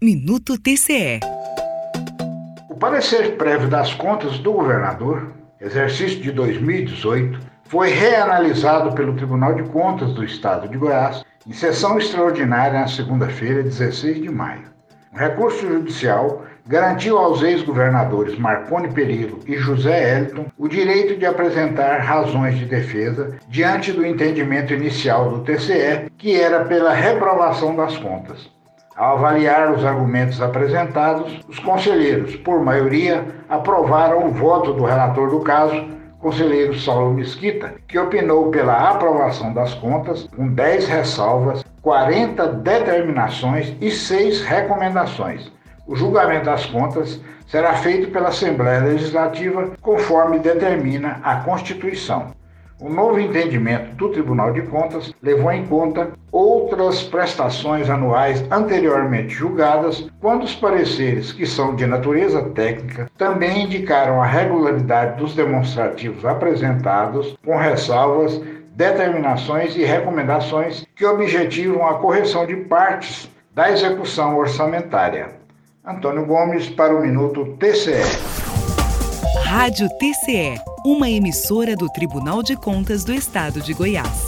Minuto TCE. O parecer prévio das contas do governador, exercício de 2018, foi reanalisado pelo Tribunal de Contas do Estado de Goiás em sessão extraordinária na segunda-feira, 16 de maio. Um recurso judicial garantiu aos ex-governadores Marconi Perillo e José Eliton o direito de apresentar razões de defesa diante do entendimento inicial do TCE, que era pela reprovação das contas. Ao avaliar os argumentos apresentados, os conselheiros, por maioria, aprovaram o voto do relator do caso, conselheiro Saulo Mesquita, que opinou pela aprovação das contas com 10 ressalvas, 40 determinações e 6 recomendações. O julgamento das contas será feito pela Assembleia Legislativa conforme determina a Constituição. O novo entendimento do Tribunal de Contas levou em conta outras prestações anuais anteriormente julgadas, quando os pareceres, que são de natureza técnica, também indicaram a regularidade dos demonstrativos apresentados, com ressalvas, determinações e recomendações que objetivam a correção de partes da execução orçamentária. Antônio Gomes para o Minuto TCE. Rádio TCE, uma emissora do Tribunal de Contas do Estado de Goiás.